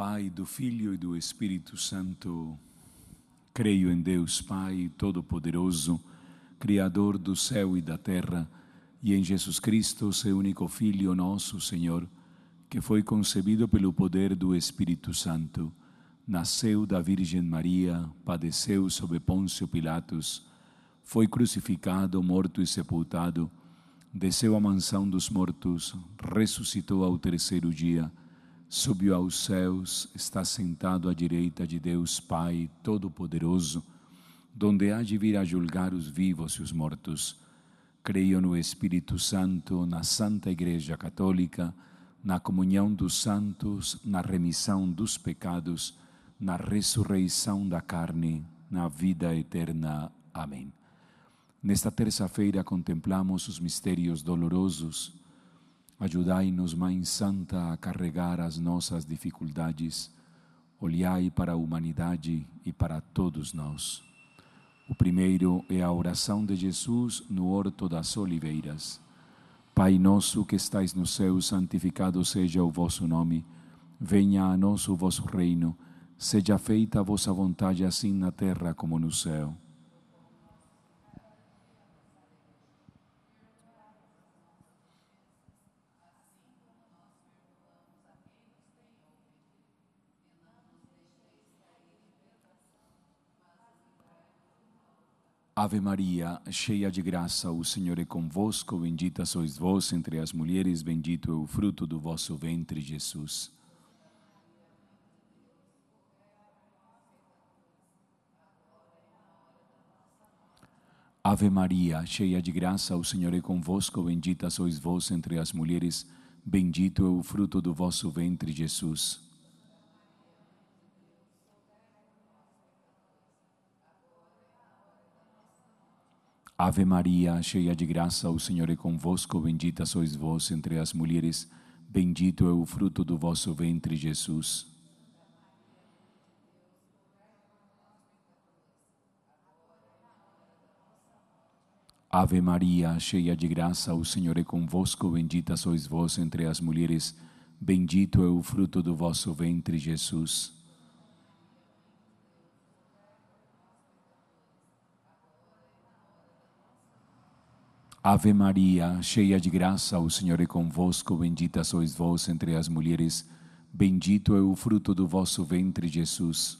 Pai, do Filho e do Espírito Santo. Creio em Deus Pai Todo-Poderoso, Criador do céu e da terra, e em Jesus Cristo, seu único Filho, nosso Senhor, que foi concebido pelo poder do Espírito Santo, nasceu da Virgem Maria, padeceu sob Pôncio Pilatos, foi crucificado, morto e sepultado, desceu à mansão dos mortos, ressuscitou ao terceiro dia, subiu aos céus, está sentado à direita de Deus Pai Todo-Poderoso, donde há de vir a julgar os vivos e os mortos. Creio no Espírito Santo, na Santa Igreja Católica, na comunhão dos santos, na remissão dos pecados, na ressurreição da carne, na vida eterna. Amém. Nesta terça-feira contemplamos os mistérios dolorosos Ajudai-nos, Mãe Santa, a carregar as nossas dificuldades. Olhai para a humanidade e para todos nós. O primeiro é a oração de Jesus no Horto das Oliveiras. Pai nosso que estais no céu, santificado seja o vosso nome. Venha a nós o vosso reino. Seja feita a vossa vontade, assim na terra como no céu. Ave Maria, cheia de graça, o Senhor é convosco, bendita sois vós entre as mulheres, bendito é o fruto do vosso ventre, Jesus. Ave Maria, cheia de graça, o Senhor é convosco, bendita sois vós entre as mulheres, bendito é o fruto do vosso ventre, Jesus. Ave Maria, cheia de graça, o Senhor é convosco, bendita sois vós entre as mulheres, bendito é o fruto do vosso ventre, Jesus. Ave Maria, cheia de graça, o Senhor é convosco, bendita sois vós entre as mulheres, bendito é o fruto do vosso ventre, Jesus. Ave Maria, cheia de graça, o Senhor é convosco, bendita sois vós entre as mulheres, bendito é o fruto do vosso ventre, Jesus.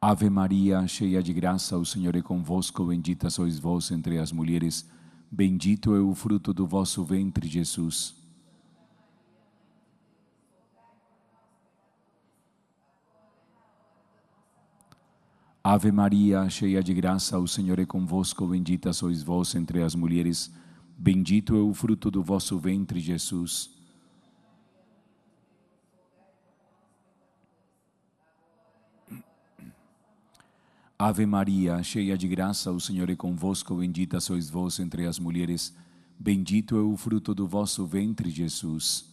Ave Maria, cheia de graça, o Senhor é convosco, bendita sois vós entre as mulheres, bendito é o fruto do vosso ventre, Jesus. Ave Maria, cheia de graça, o Senhor é convosco, bendita sois vós entre as mulheres, bendito é o fruto do vosso ventre, Jesus. Ave Maria, cheia de graça, o Senhor é convosco, bendita sois vós entre as mulheres, bendito é o fruto do vosso ventre, Jesus.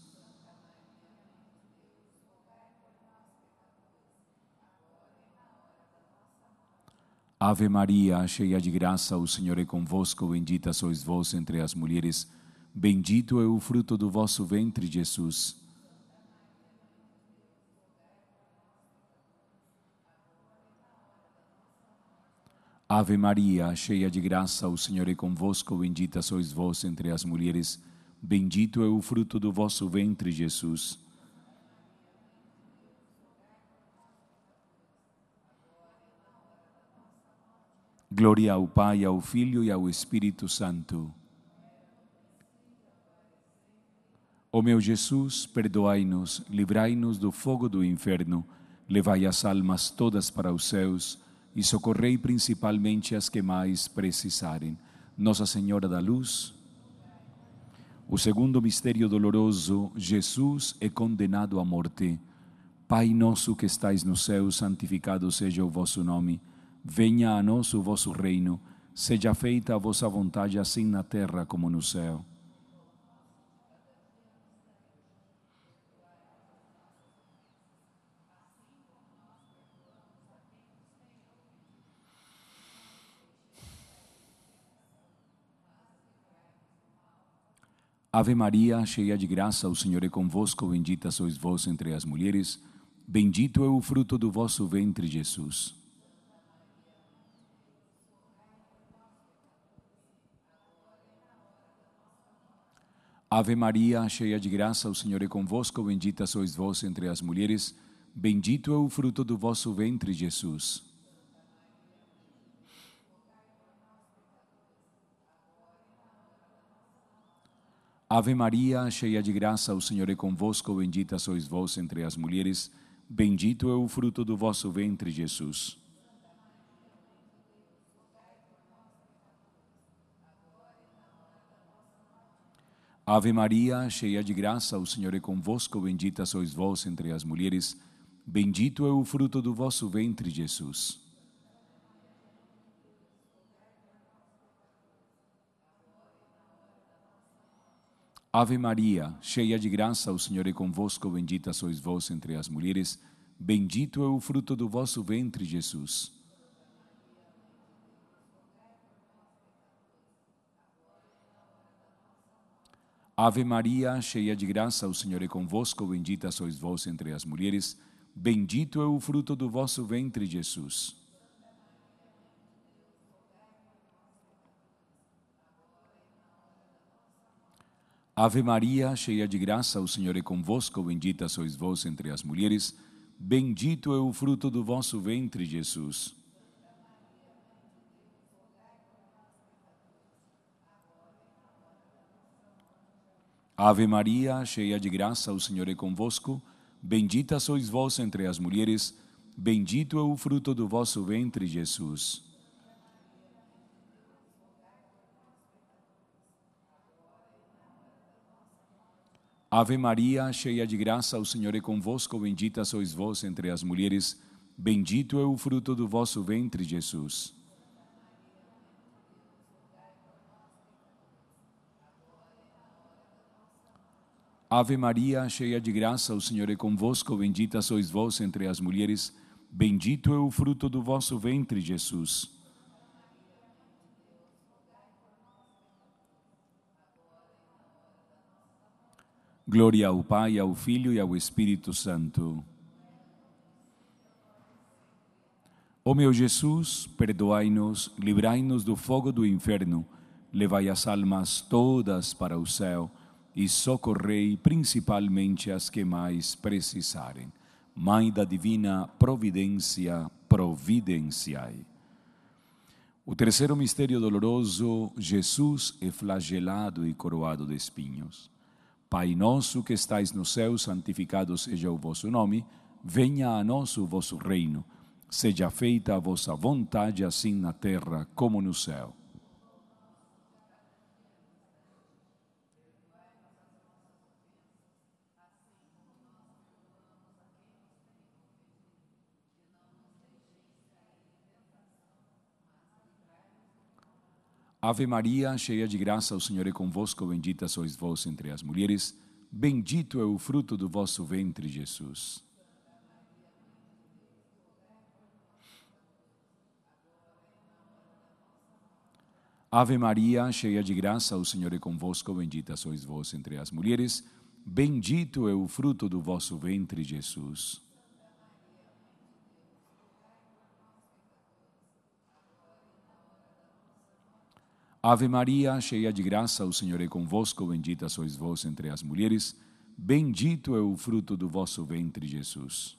Ave Maria, cheia de graça, o Senhor é convosco, bendita sois vós entre as mulheres, bendito é o fruto do vosso ventre, Jesus. Ave Maria, cheia de graça, o Senhor é convosco, bendita sois vós entre as mulheres, bendito é o fruto do vosso ventre, Jesus. Glória ao Pai, ao Filho e ao Espírito Santo. Ó meu Jesus, perdoai-nos, livrai-nos do fogo do inferno, levai as almas todas para os céus e socorrei principalmente as que mais precisarem. Nossa Senhora da Luz. O segundo mistério doloroso, Jesus é condenado à morte. Pai nosso que estais no céu, santificado seja o vosso nome. Venha a nós o vosso reino, seja feita a vossa vontade, assim na terra como no céu. Ave Maria, cheia de graça, o Senhor é convosco, bendita sois vós entre as mulheres, bendito é o fruto do vosso ventre, Jesus. Ave Maria, cheia de graça, o Senhor é convosco, bendita sois vós entre as mulheres, bendito é o fruto do vosso ventre, Jesus. Ave Maria, cheia de graça, o Senhor é convosco, bendita sois vós entre as mulheres, bendito é o fruto do vosso ventre, Jesus. Ave Maria, cheia de graça, o Senhor é convosco, bendita sois vós entre as mulheres, bendito é o fruto do vosso ventre, Jesus. Ave Maria, cheia de graça, o Senhor é convosco, bendita sois vós entre as mulheres, bendito é o fruto do vosso ventre, Jesus. Ave Maria, cheia de graça, o Senhor é convosco, bendita sois vós entre as mulheres, bendito é o fruto do vosso ventre, Jesus. Ave Maria, cheia de graça, o Senhor é convosco, bendita sois vós entre as mulheres, bendito é o fruto do vosso ventre, Jesus. Ave Maria, cheia de graça, o Senhor é convosco, bendita sois vós entre as mulheres, bendito é o fruto do vosso ventre, Jesus. Ave Maria, cheia de graça, o Senhor é convosco, bendita sois vós entre as mulheres, bendito é o fruto do vosso ventre, Jesus. Ave Maria, cheia de graça, o Senhor é convosco, bendita sois vós entre as mulheres, bendito é o fruto do vosso ventre, Jesus. Glória ao Pai, ao Filho e ao Espírito Santo. Ó meu Jesus, perdoai-nos, livrai-nos do fogo do inferno, levai as almas todas para o céu e socorrei principalmente as que mais precisarem. Mãe da Divina Providência, providenciai. O terceiro mistério doloroso, Jesus é flagelado e coroado de espinhos. Pai nosso que estais no céu, santificado seja o vosso nome, venha a nós o vosso reino, seja feita a vossa vontade, assim na terra como no céu. Ave Maria, cheia de graça, o Senhor é convosco, bendita sois vós entre as mulheres, bendito é o fruto do vosso ventre, Jesus. Ave Maria, cheia de graça, o Senhor é convosco, bendita sois vós entre as mulheres, bendito é o fruto do vosso ventre, Jesus. Ave Maria, cheia de graça, o Senhor é convosco, bendita sois vós entre as mulheres, bendito é o fruto do vosso ventre, Jesus.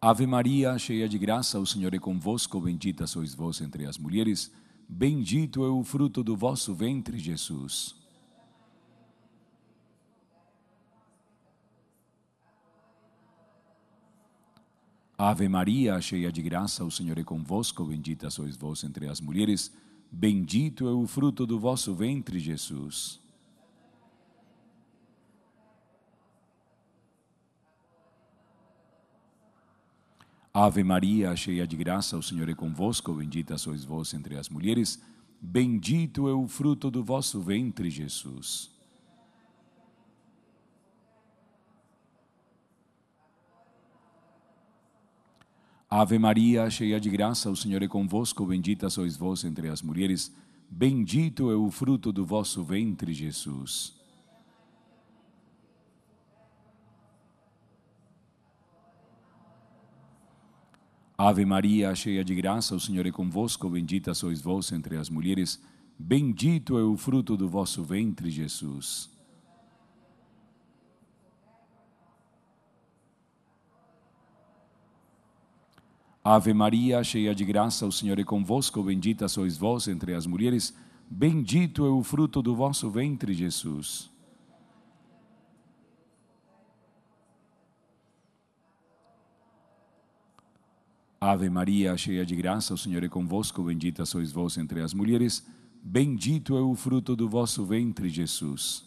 Ave Maria, cheia de graça, o Senhor é convosco, bendita sois vós entre as mulheres, bendito é o fruto do vosso ventre, Jesus. Ave Maria, cheia de graça, o Senhor é convosco, bendita sois vós entre as mulheres, bendito é o fruto do vosso ventre, Jesus. Ave Maria, cheia de graça, o Senhor é convosco, bendita sois vós entre as mulheres, bendito é o fruto do vosso ventre, Jesus. Ave Maria, cheia de graça, o Senhor é convosco, bendita sois vós entre as mulheres, bendito é o fruto do vosso ventre, Jesus. Ave Maria, cheia de graça, o Senhor é convosco, bendita sois vós entre as mulheres, bendito é o fruto do vosso ventre, Jesus. Ave Maria, cheia de graça, o Senhor é convosco, bendita sois vós entre as mulheres, bendito é o fruto do vosso ventre, Jesus. Ave Maria, cheia de graça, o Senhor é convosco, bendita sois vós entre as mulheres, bendito é o fruto do vosso ventre, Jesus.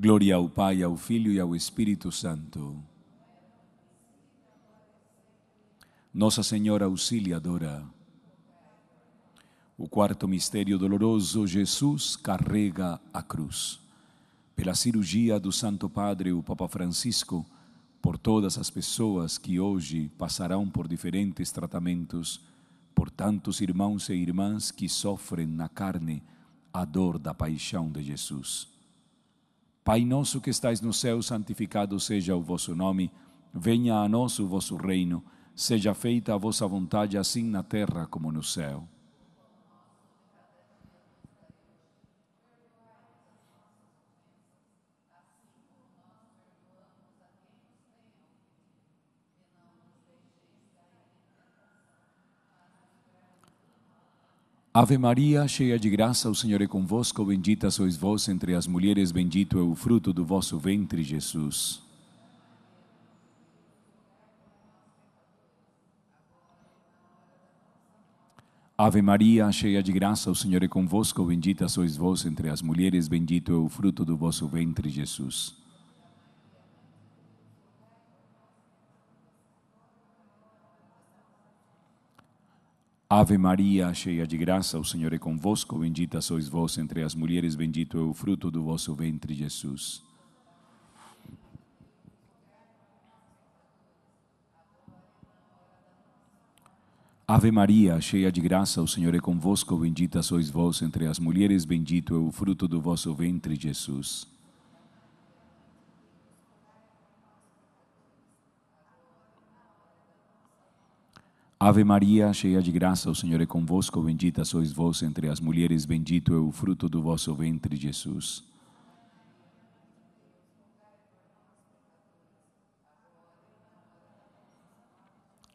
Glória ao Pai, ao Filho e ao Espírito Santo. Nossa Senhora Auxiliadora. O quarto mistério doloroso, Jesus carrega a cruz pela cirurgia do Santo Padre, o Papa Francisco, por todas as pessoas que hoje passarão por diferentes tratamentos, por tantos irmãos e irmãs que sofrem na carne a dor da paixão de Jesus. Pai nosso que estais no céu, santificado seja o vosso nome, venha a nós o vosso reino, seja feita a vossa vontade, assim na terra como no céu. Ave Maria, cheia de graça, o Senhor é convosco, bendita sois vós entre as mulheres, bendito é o fruto do vosso ventre, Jesus. Ave Maria, cheia de graça, o Senhor é convosco, bendita sois vós entre as mulheres, bendito é o fruto do vosso ventre, Jesus. Ave Maria, cheia de graça, o Senhor é convosco, bendita sois vós entre as mulheres, bendito é o fruto do vosso ventre, Jesus. Ave Maria, cheia de graça, o Senhor é convosco, bendita sois vós entre as mulheres, bendito é o fruto do vosso ventre, Jesus. Ave Maria, cheia de graça, o Senhor é convosco, bendita sois vós entre as mulheres, bendito é o fruto do vosso ventre, Jesus.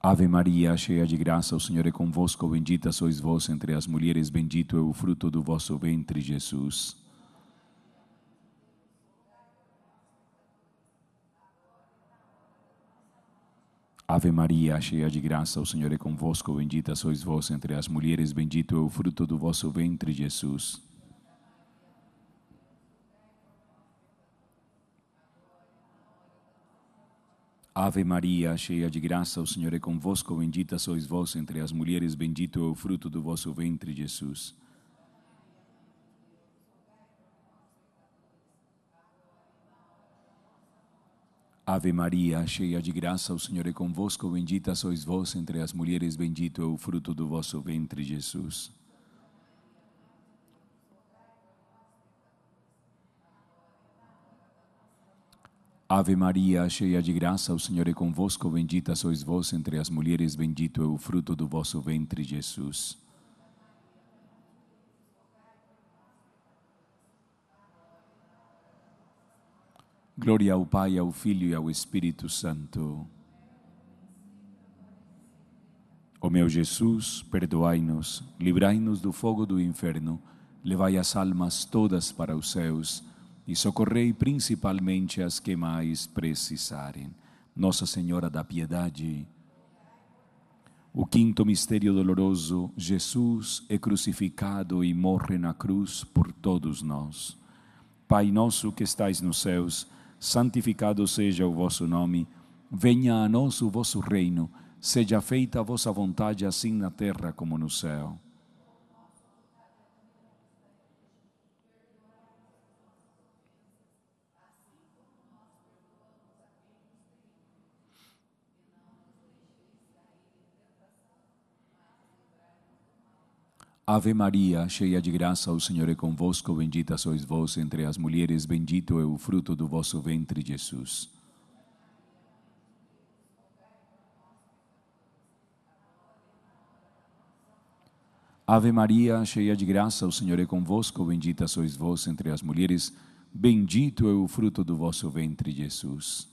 Ave Maria, cheia de graça, o Senhor é convosco, bendita sois vós entre as mulheres, bendito é o fruto do vosso ventre, Jesus. Ave Maria, cheia de graça, o Senhor é convosco, bendita sois vós entre as mulheres, bendito é o fruto do vosso ventre, Jesus. Ave Maria, cheia de graça, o Senhor é convosco, bendita sois vós entre as mulheres, bendito é o fruto do vosso ventre, Jesus. Ave Maria, cheia de graça, o Senhor é convosco, bendita sois vós entre as mulheres, bendito é o fruto do vosso ventre, Jesus. Ave Maria, cheia de graça, o Senhor é convosco, bendita sois vós entre as mulheres, bendito é o fruto do vosso ventre, Jesus. Glória ao Pai, ao Filho e ao Espírito Santo. Ó meu Jesus, perdoai-nos, livrai-nos do fogo do inferno, levai as almas todas para os céus e socorrei principalmente as que mais precisarem. Nossa Senhora da Piedade. O quinto mistério doloroso, Jesus é crucificado e morre na cruz por todos nós. Pai nosso que estais nos céus, santificado seja o vosso nome, venha a nós o vosso reino, seja feita a vossa vontade, assim na terra como no céu. Ave Maria, cheia de graça, o Senhor é convosco, bendita sois vós entre as mulheres, bendito é o fruto do vosso ventre, Jesus. Ave Maria, cheia de graça, o Senhor é convosco, bendita sois vós entre as mulheres, bendito é o fruto do vosso ventre, Jesus.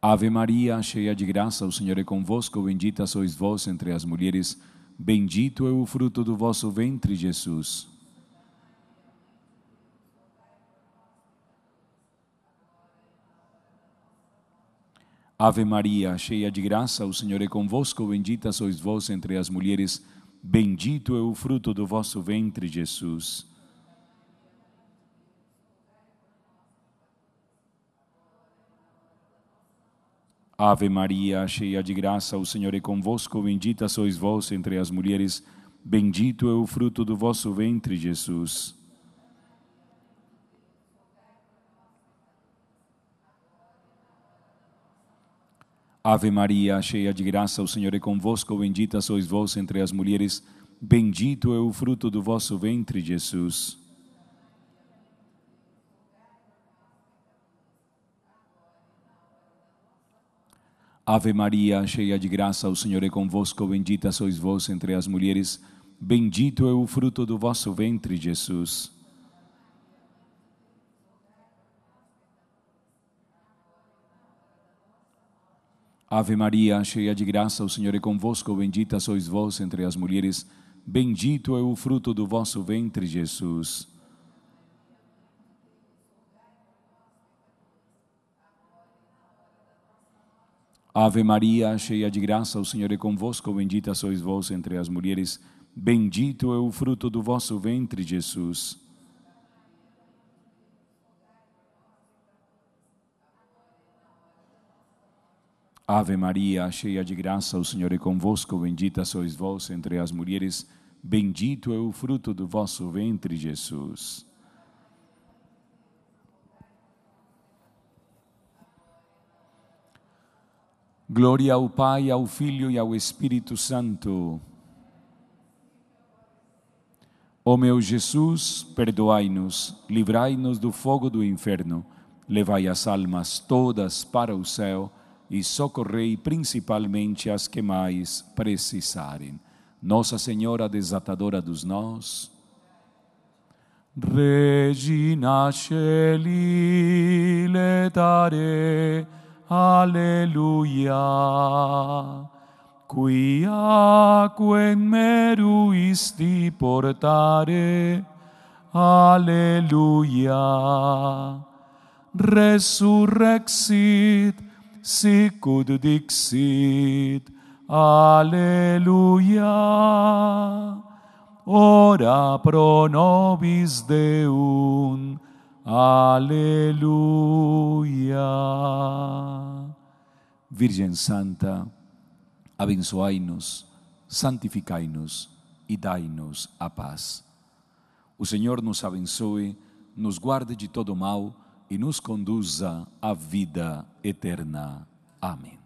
Ave Maria, cheia de graça, o Senhor é convosco, bendita sois vós entre as mulheres, bendito é o fruto do vosso ventre, Jesus. Ave Maria, cheia de graça, o Senhor é convosco, bendita sois vós entre as mulheres, bendito é o fruto do vosso ventre, Jesus. Ave Maria, cheia de graça, o Senhor é convosco, bendita sois vós entre as mulheres, bendito é o fruto do vosso ventre, Jesus. Ave Maria, cheia de graça, o Senhor é convosco, bendita sois vós entre as mulheres, bendito é o fruto do vosso ventre, Jesus. Ave Maria, cheia de graça, o Senhor é convosco, bendita sois vós entre as mulheres, bendito é o fruto do vosso ventre, Jesus. Ave Maria, cheia de graça, o Senhor é convosco, bendita sois vós entre as mulheres, bendito é o fruto do vosso ventre, Jesus. Ave Maria, cheia de graça, o Senhor é convosco, bendita sois vós entre as mulheres, bendito é o fruto do vosso ventre, Jesus. Ave Maria, cheia de graça, o Senhor é convosco, bendita sois vós entre as mulheres, bendito é o fruto do vosso ventre, Jesus. Glória ao Pai, ao Filho e ao Espírito Santo. Ó meu Jesus, perdoai-nos, livrai-nos do fogo do inferno, levai as almas todas para o céu e socorrei principalmente as que mais precisarem. Nossa Senhora desatadora dos nós. Regina Celi letare Alleluia. Qui aquae meruisti portare, Alleluia. Resurrexit, sicud dixit, Alleluia. Ora pro nobis Deum, Aleluia. Virgem Santa, abençoai-nos, santificai-nos e dai-nos a paz. O Senhor nos abençoe, nos guarde de todo mal e nos conduza à vida eterna. Amém.